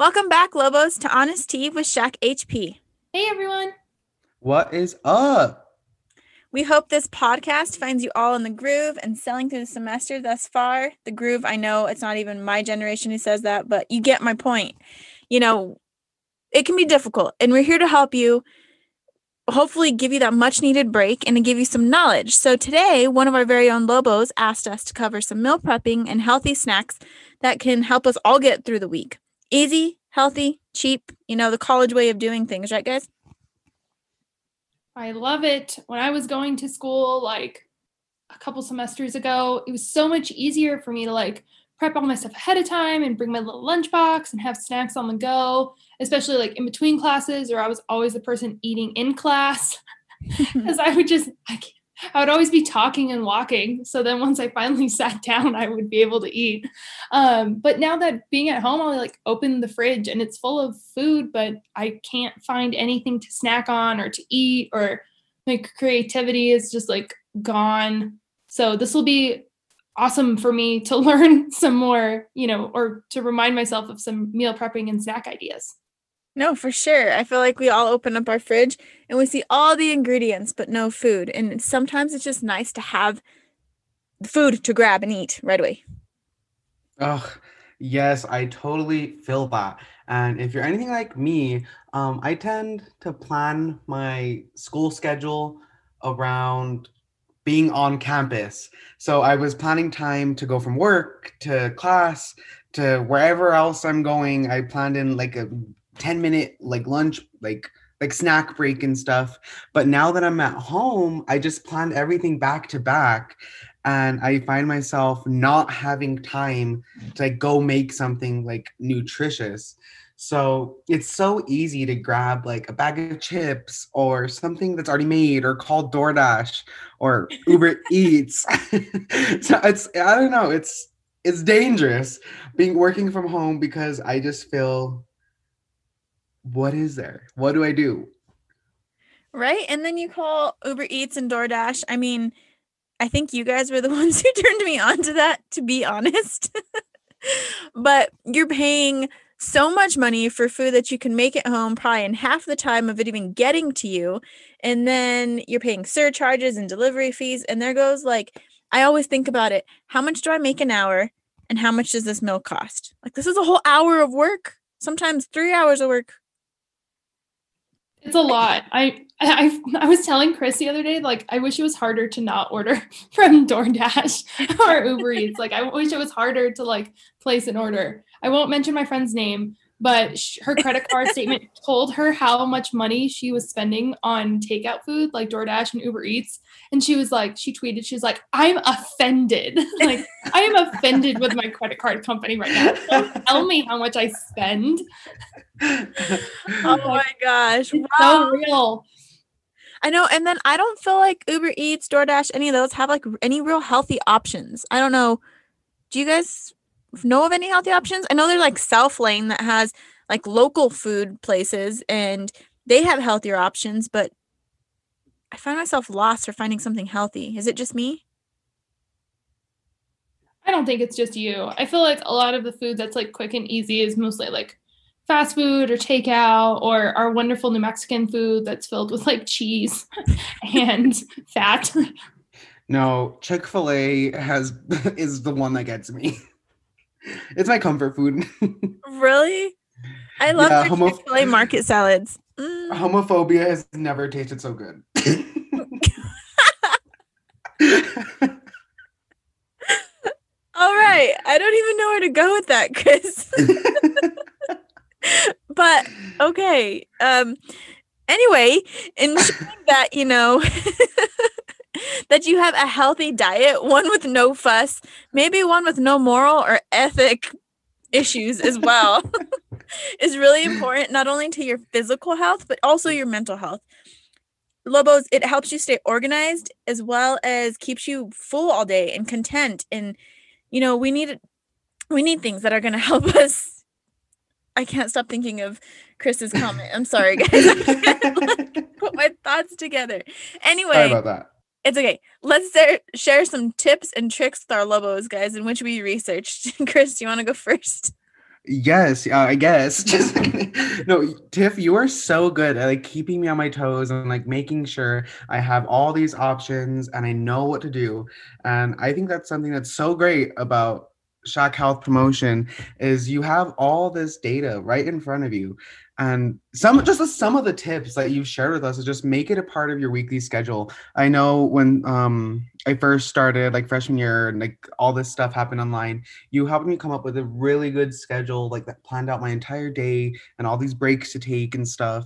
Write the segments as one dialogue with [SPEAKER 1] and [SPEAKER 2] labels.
[SPEAKER 1] Welcome back, Lobos, to Honest Tea with SHAC HP.
[SPEAKER 2] Hey, everyone.
[SPEAKER 3] What is up?
[SPEAKER 1] We hope this podcast finds you all in the groove and selling through the semester thus far. The groove, I know it's not even my generation who says that, but you get my point. You know, it can be difficult, and we're here to help you hopefully give you that much needed break and to give you some knowledge. So today, one of our very own Lobos asked us to cover some meal prepping and healthy snacks that can help us all get through the week. Easy, healthy, cheap, you know, the college way of doing things, right, guys?
[SPEAKER 2] I love it. When I was going to school, like a couple semesters ago, it was so much easier for me to like prep all my stuff ahead of time and bring my little lunchbox and have snacks on the go, especially like in between classes, or I was always the person eating in class because I would just, I, I, would always be talking and walking. So then once I finally sat down, I would be able to eat. Um, but now that being at home, I'll like open the fridge and it's full of food, but I can't find anything to snack on or to eat, or my creativity is just like gone. So this will be awesome for me to learn some more, you know, or to remind myself of some meal prepping and snack ideas.
[SPEAKER 1] No, for sure. I feel like we all open up our fridge and we see all the ingredients, but no food. And sometimes it's just nice to have food to grab and eat right away.
[SPEAKER 3] Oh, yes, I totally feel that. And if you're anything like me, um, I tend to plan my school schedule around being on campus. So I was planning time to go from work to class to wherever else I'm going. I planned in like a 10 minute like lunch, like like snack break and stuff. But now that I'm at home, I just planned everything back to back. And I find myself not having time to like go make something like nutritious. So it's so easy to grab like a bag of chips or something that's already made or called DoorDash or Uber Eats. so it's I don't know, it's it's dangerous being working from home because I just feel what is there? What do I do?
[SPEAKER 1] Right? And then you call Uber Eats and DoorDash. I mean, I think you guys were the ones who turned me on to that, to be honest. but you're paying so much money for food that you can make at home probably in half the time of it even getting to you and then you're paying surcharges and delivery fees and there goes like i always think about it how much do i make an hour and how much does this meal cost like this is a whole hour of work sometimes three hours of work
[SPEAKER 2] it's a lot i I, I was telling Chris the other day, like, I wish it was harder to not order from DoorDash or Uber Eats. Like, I wish it was harder to like place an order. I won't mention my friend's name, but sh- her credit card statement told her how much money she was spending on takeout food like DoorDash and Uber Eats. And she was like, she tweeted, she's like, I'm offended. like, I am offended with my credit card company right now. Don't tell me how much I spend.
[SPEAKER 1] oh my gosh.
[SPEAKER 2] Wow. so real.
[SPEAKER 1] I know. And then I don't feel like Uber Eats, DoorDash, any of those have like any real healthy options. I don't know. Do you guys know of any healthy options? I know there's like South-Lane that has like local food places and they have healthier options, but I find myself lost for finding something healthy. Is it just me?
[SPEAKER 2] I don't think it's just you. I feel like a lot of the food that's like quick and easy is mostly like fast food or takeout or our wonderful New Mexican food that's filled with like cheese and fat.
[SPEAKER 3] No, Chick-fil-A has is the one that gets me. It's my comfort food.
[SPEAKER 1] really? I love yeah, homo- Chick-fil-A market salads.
[SPEAKER 3] Mm. Homophobia has never tasted so good.
[SPEAKER 1] All right. I don't even know where to go with that, Chris. But okay. Um anyway, ensuring that, you know, that you have a healthy diet, one with no fuss, maybe one with no moral or ethic issues as well, is really important, not only to your physical health, but also your mental health. Lobos, it helps you stay organized as well as keeps you full all day and content. And, you know, we need we need things that are going to help us. I can't stop thinking of Chris's comment. I'm sorry, guys. put my thoughts together. Anyway,
[SPEAKER 3] sorry about that.
[SPEAKER 1] It's okay. Let's share, share some tips and tricks with our Lobos, guys, in which we researched. Chris, do you want to go first?
[SPEAKER 3] Yes, uh, I guess. Just no, Tiff, you are so good at like keeping me on my toes and like making sure I have all these options and I know what to do. And I think that's something that's so great about SHAC Health Promotion is you have all this data right in front of you. And some just some of the tips that you've shared with us is just make it a part of your weekly schedule. I know when um i first started like freshman year and like all this stuff happened online you helped me come up with a really good schedule like that planned out my entire day and all these breaks to take and stuff.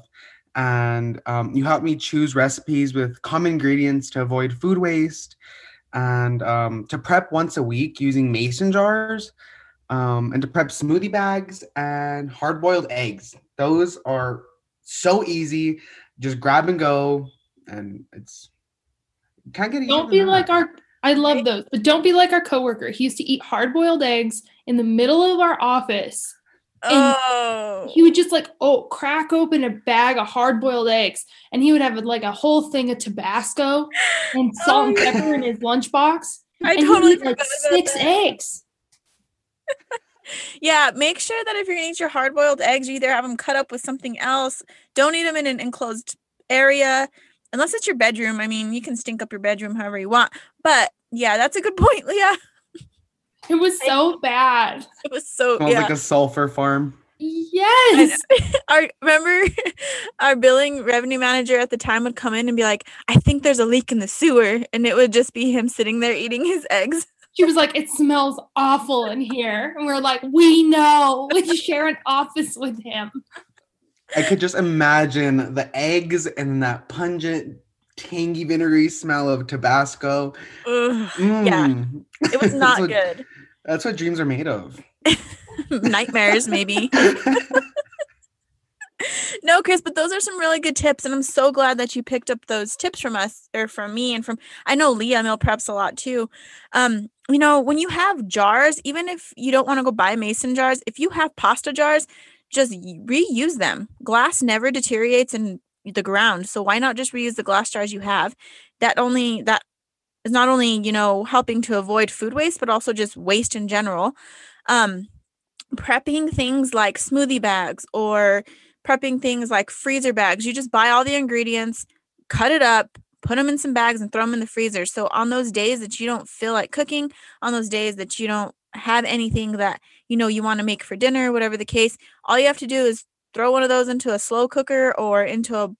[SPEAKER 3] And um, you helped me choose recipes with common ingredients to avoid food waste and um, to prep once a week using mason jars um, and to prep smoothie bags and hard boiled eggs those are so easy. Just grab and go, and it's can't get.
[SPEAKER 2] Don't be like our. I love those, but don't be like our coworker. He used to eat hard boiled eggs in the middle of our office.
[SPEAKER 1] Oh.
[SPEAKER 2] He would just like oh crack open a bag of hard boiled eggs, and he would have like a whole thing of Tabasco and salt and oh, pepper in his lunchbox.
[SPEAKER 1] I
[SPEAKER 2] and
[SPEAKER 1] totally
[SPEAKER 2] eat, like six
[SPEAKER 1] that.
[SPEAKER 2] eggs.
[SPEAKER 1] Yeah, make sure that if you're gonna eat your hard boiled eggs, you either have them cut up with something else. Don't eat them in an enclosed area, unless it's your bedroom. I mean, you can stink up your bedroom however you want. But yeah, that's a good point, Leah.
[SPEAKER 2] It was so bad.
[SPEAKER 1] It was so
[SPEAKER 3] Smells
[SPEAKER 1] yeah.
[SPEAKER 3] like a sulfur farm.
[SPEAKER 2] Yes.
[SPEAKER 1] our remember our billing revenue manager at the time would come in and be like, I think there's a leak in the sewer, and it would just be him sitting there eating his eggs.
[SPEAKER 2] She was like, "It smells awful in here," and we're like, "We know. We share an office with him."
[SPEAKER 3] I could just imagine the eggs and that pungent, tangy, vinegary smell of Tabasco.
[SPEAKER 1] Ugh, Yeah.
[SPEAKER 3] Mm.
[SPEAKER 1] it was
[SPEAKER 3] That's
[SPEAKER 1] not
[SPEAKER 3] what-
[SPEAKER 1] good.
[SPEAKER 3] That's what dreams are made of.
[SPEAKER 1] Nightmares, maybe. No, Chris, but those are some really good tips, and I'm so glad that you picked up those tips from us or from me and from I know Leah meal preps a lot too. Um, you know, when you have jars, even if you don't want to go buy mason jars, if you have pasta jars, just reuse them. Glass never deteriorates in the ground, so why not just reuse the glass jars you have? That only that is not only you know helping to avoid food waste, but also just waste in general. Um, prepping things like smoothie bags or prepping things like freezer bags. You just buy all the ingredients, cut it up, put them in some bags, and throw them in the freezer. So on those days that you don't feel like cooking, on those days that you don't have anything that you know you want to make for dinner, whatever the case, all you have to do is throw one of those into a slow cooker or into a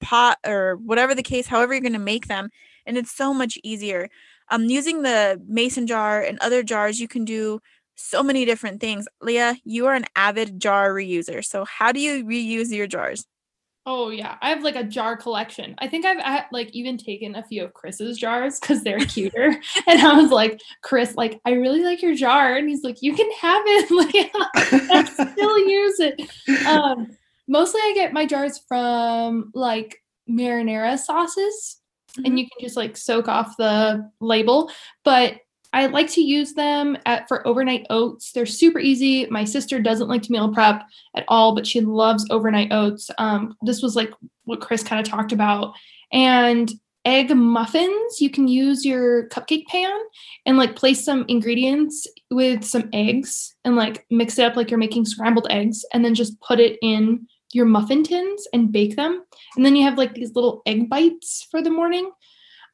[SPEAKER 1] pot or whatever the case, however you're going to make them, and it's so much easier. Um, using the mason jar and other jars, you can do so many different things. Leah, you are an avid jar reuser. So how do you reuse your jars?
[SPEAKER 2] Oh yeah, I have like a jar collection. I think I've at, like even taken a few of Chris's jars because they're cuter. and I was like, Chris, like I really like your jar, and he's like, you can have it. Like I still use it. Um, mostly I get my jars from like marinara sauces, and you can just like soak off the label. But I like to use them at, for overnight oats. They're super easy. My sister doesn't like to meal prep at all, but she loves overnight oats. Um, this was like what Chris kind of talked about. And egg muffins, you can use your cupcake pan and like place some ingredients with some eggs and like mix it up like you're making scrambled eggs and then just put it in your muffin tins and bake them. And then you have like these little egg bites for the morning.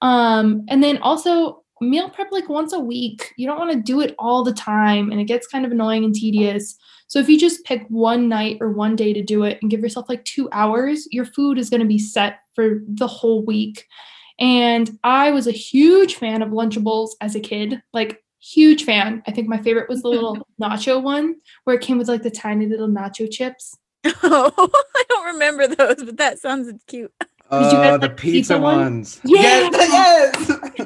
[SPEAKER 2] Um, and then also meal prep like once a week. You don't want to do it all the time and it gets kind of annoying and tedious. So if you just pick one night or one day to do it and give yourself like 2 hours, your food is going to be set for the whole week. And I was a huge fan of Lunchables as a kid, like huge fan. I think my favorite was the little nacho one where it came with like the tiny little nacho chips.
[SPEAKER 1] Oh, I don't remember those, but that sounds cute.
[SPEAKER 2] Did you guys
[SPEAKER 3] Uh, the
[SPEAKER 2] like
[SPEAKER 3] pizza,
[SPEAKER 2] pizza one?
[SPEAKER 3] ones.
[SPEAKER 2] Yeah.
[SPEAKER 3] Yes, yes.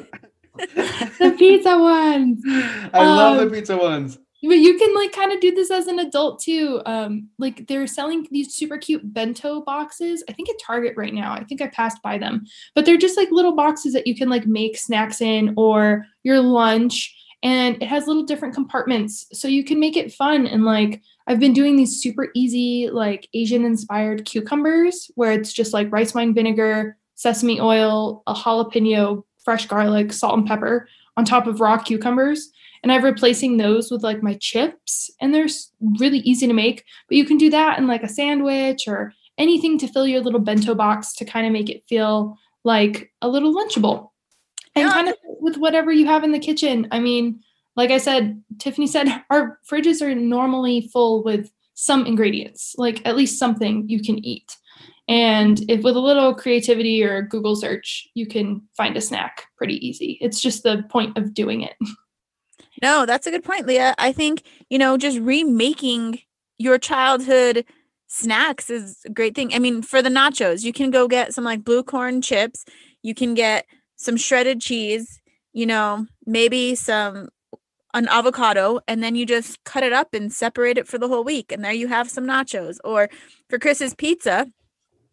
[SPEAKER 2] The pizza ones.
[SPEAKER 3] I love the
[SPEAKER 2] Um,
[SPEAKER 3] pizza ones.
[SPEAKER 2] But you can like kind of do this as an adult too. Um, like they're selling these super cute bento boxes. I think at Target right now. I think I passed by them, but they're just like little boxes that you can like make snacks in or your lunch. And it has little different compartments, so you can make it fun. And like I've been doing these super easy like Asian inspired cucumbers, where it's just like rice wine vinegar, sesame oil, a jalapeno, fresh garlic, salt and pepper on top of raw cucumbers. And I'm replacing those with like my chips, and they're really easy to make. But you can do that in like a sandwich or anything to fill your little bento box to kind of make it feel like a little lunchable. And
[SPEAKER 1] Yeah.
[SPEAKER 2] kind of with whatever you have in the kitchen. I mean, like I said, Tiffany said, our fridges are normally full with some ingredients, like at least something you can eat. And if with a little creativity or Google search, you can find a snack pretty easy. It's just the point of doing it.
[SPEAKER 1] No, that's a good point, Leah. I think, you know, just remaking your childhood snacks is a great thing. I mean, for the nachos, you can go get some like blue corn chips, you can get some shredded cheese, you know, maybe some an avocado and then you just cut it up and separate it for the whole week and there you have some nachos or for Chris's pizza,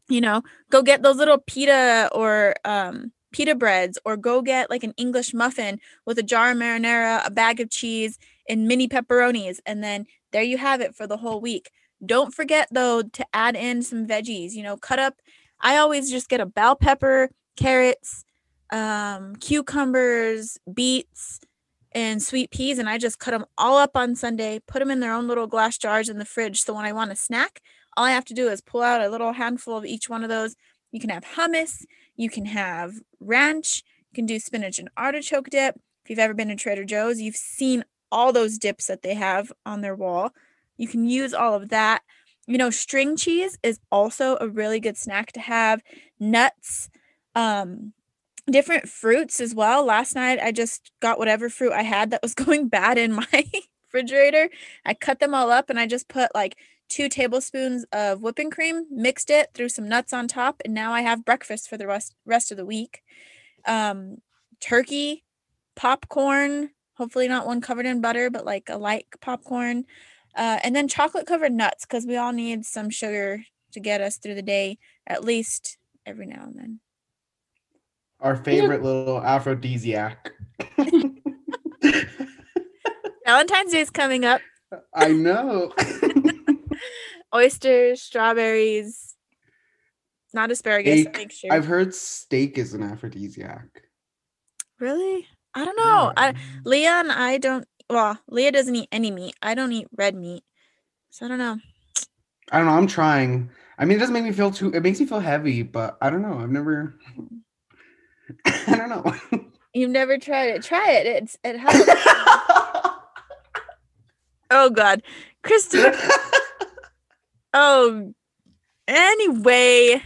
[SPEAKER 1] you know, go get those little pita or um pita breads or go get like an English muffin with a jar of marinara, a bag of cheese, and mini pepperonis. And then there you have it for the whole week. Don't forget though to add in some veggies, you know, cut up. I always just get a bell pepper, carrots, um, cucumbers, beets, and sweet peas. And I just cut them all up on Sunday, put them in their own little glass jars in the fridge. So when I want a snack, all I have to do is pull out a little handful of each one of those. You can have hummus, you can have ranch, you can do spinach and artichoke dip. If you've ever been to Trader Joe's, you've seen all those dips that they have on their wall. You can use all of that. You know, string cheese is also a really good snack to have. Nuts, um, different fruits as well. Last night I just got whatever fruit I had that was going bad in my refrigerator. I cut them all up and I just put like two tablespoons of whipping cream, mixed it, threw some nuts on top, and now I have breakfast for the rest rest of the week. Um, turkey, popcorn, hopefully not one covered in butter, but like a light popcorn, uh, and then chocolate covered nuts because we all need some sugar to get us through the day, at least every now and then.
[SPEAKER 3] Our favorite little aphrodisiac.
[SPEAKER 1] Valentine's Day is coming up.
[SPEAKER 3] I know.
[SPEAKER 1] Oysters, strawberries, not asparagus.
[SPEAKER 3] Steak.
[SPEAKER 1] Make sure.
[SPEAKER 3] I've heard steak is an aphrodisiac.
[SPEAKER 1] Really? I don't know. I
[SPEAKER 3] Yeah.
[SPEAKER 1] Leah and I don't. Well, Leah doesn't eat any meat. I don't eat red meat, so I don't know.
[SPEAKER 3] I don't know. I'm trying. I mean, it doesn't make me feel too. It makes me feel heavy, but I don't know. I've never. I don't know.
[SPEAKER 1] You've never tried it. Try it. It's it helps. oh God, Kristen. Oh. Anyway,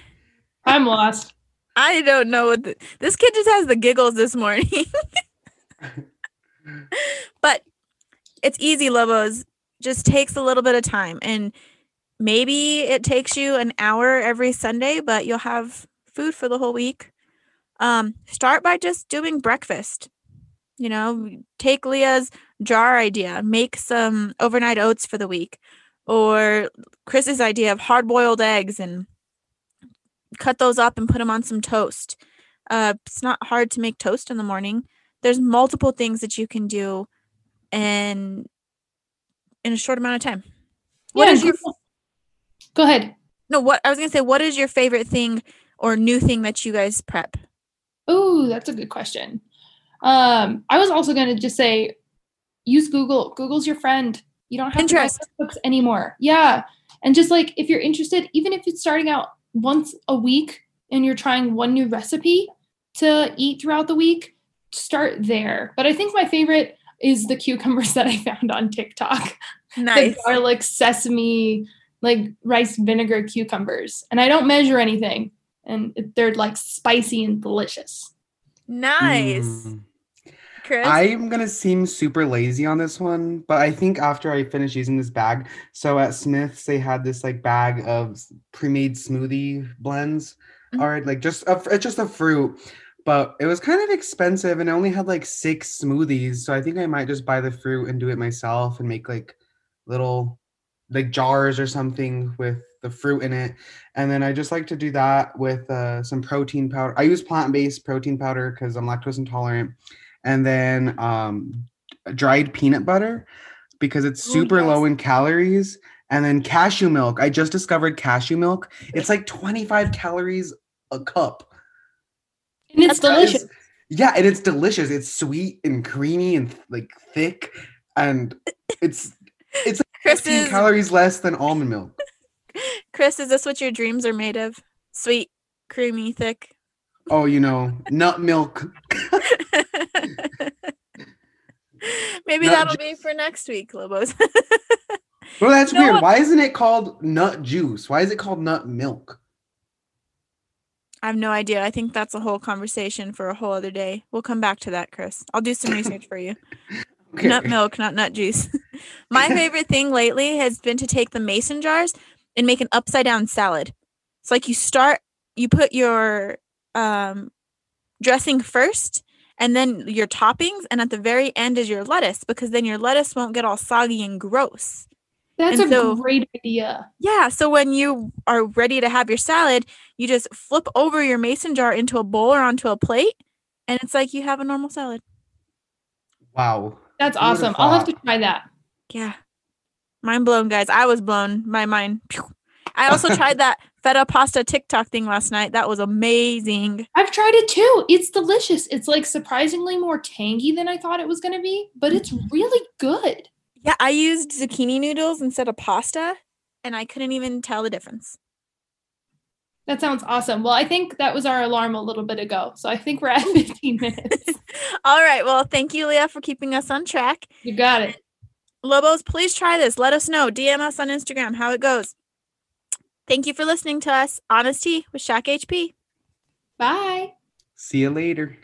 [SPEAKER 2] I'm lost.
[SPEAKER 1] I don't know what the, this kid just has the giggles this morning. but it's easy, Lobos. Just takes a little bit of time. And maybe it takes you an hour every Sunday, but you'll have food for the whole week. Um, start by just doing breakfast. You know, take Leah's jar idea, make some overnight oats for the week, or Chris's idea of hard boiled eggs and cut those up and put them on some toast. Uh, it's not hard to make toast in the morning. There's multiple things that you can do in in a short amount of time. What
[SPEAKER 2] Yeah,
[SPEAKER 1] is your
[SPEAKER 2] Go ahead.
[SPEAKER 1] no? What I was gonna say. What is your favorite thing or new thing that you guys prep?
[SPEAKER 2] Oh, that's a good question. Um, I was also going to just say, use Google. Google's your friend. You don't have
[SPEAKER 1] Pinterest.
[SPEAKER 2] to buy books anymore. Yeah, and just like if you're interested, even if it's starting out once a week and you're trying one new recipe to eat throughout the week, start there. But I think my favorite is the cucumbers that I found on TikTok.
[SPEAKER 1] Nice.
[SPEAKER 2] The garlic, sesame, like rice vinegar cucumbers, and I don't measure anything, and they're like spicy and delicious.
[SPEAKER 1] Nice.
[SPEAKER 3] Mm.
[SPEAKER 1] Chris.
[SPEAKER 3] I'm gonna seem super lazy on this one, but I think after I finish using this bag, so at Smith's they had this like bag of pre-made smoothie blends,
[SPEAKER 1] Mhm.
[SPEAKER 3] or like just a, it's just a fruit, but it was kind of expensive and I only had like six smoothies, so I think I might just buy the fruit and do it myself and make like little like jars or something with the fruit in it, and then I just like to do that with uh, some protein powder. I use plant-based protein powder because I'm lactose intolerant and then um, dried peanut butter because it's
[SPEAKER 1] Oh,
[SPEAKER 3] super low in calories. And then cashew milk. I just discovered cashew milk. It's like 25 calories a cup.
[SPEAKER 2] And it's
[SPEAKER 1] That's nice.
[SPEAKER 2] delicious.
[SPEAKER 3] Yeah, and it's delicious. It's sweet and creamy and like thick, and it's it's like
[SPEAKER 1] Chris
[SPEAKER 3] 15
[SPEAKER 1] is
[SPEAKER 3] calories less than almond milk.
[SPEAKER 1] Chris, is this what your dreams are made of? Sweet, creamy, thick.
[SPEAKER 3] Oh, you know, nut milk.
[SPEAKER 1] Maybe
[SPEAKER 3] Nut
[SPEAKER 1] that'll be for next week, Lobos.
[SPEAKER 3] Well, that's
[SPEAKER 1] know
[SPEAKER 3] weird. Why isn't it called nut juice? Why is it called nut milk?
[SPEAKER 1] I have no idea. I think that's a whole conversation for a whole other day. We'll come back to that, Chris. I'll do some research for you.
[SPEAKER 3] Okay.
[SPEAKER 1] Nut milk, not nut juice. My favorite thing lately has been to take the mason jars and make an upside down salad. It's like you start, you put your um, dressing first and then your toppings, and at the very end is your lettuce because then your lettuce won't get all soggy and gross.
[SPEAKER 2] That's
[SPEAKER 1] And
[SPEAKER 2] a
[SPEAKER 1] so-
[SPEAKER 2] great idea.
[SPEAKER 1] Yeah, so when you are ready to have your salad, you just flip over your mason jar into a bowl or onto a plate, and it's like you have a normal salad.
[SPEAKER 3] Wow.
[SPEAKER 2] That's
[SPEAKER 3] Who would've
[SPEAKER 2] awesome. I'll have to try that.
[SPEAKER 1] Yeah. Mind blown, guys. I was blown. My mind. Phew. I also tried that feta pasta TikTok thing last night. That was amazing.
[SPEAKER 2] I've tried it too. It's delicious. It's like surprisingly more tangy than I thought it was going to be, but it's mm-hmm. really good.
[SPEAKER 1] Yeah, I used zucchini noodles instead of pasta, and I couldn't even tell the difference.
[SPEAKER 2] That sounds awesome. Well, I think that was our alarm a little bit ago. So I think we're at 15 minutes.
[SPEAKER 1] All right. Well, thank you, Leah, for keeping us on track.
[SPEAKER 2] You got it.
[SPEAKER 1] Lobos, please try this. Let us know. DM us on Instagram how it goes. Thank you for listening to us. Honest Tea with SHAC HP.
[SPEAKER 2] Bye.
[SPEAKER 3] See you later.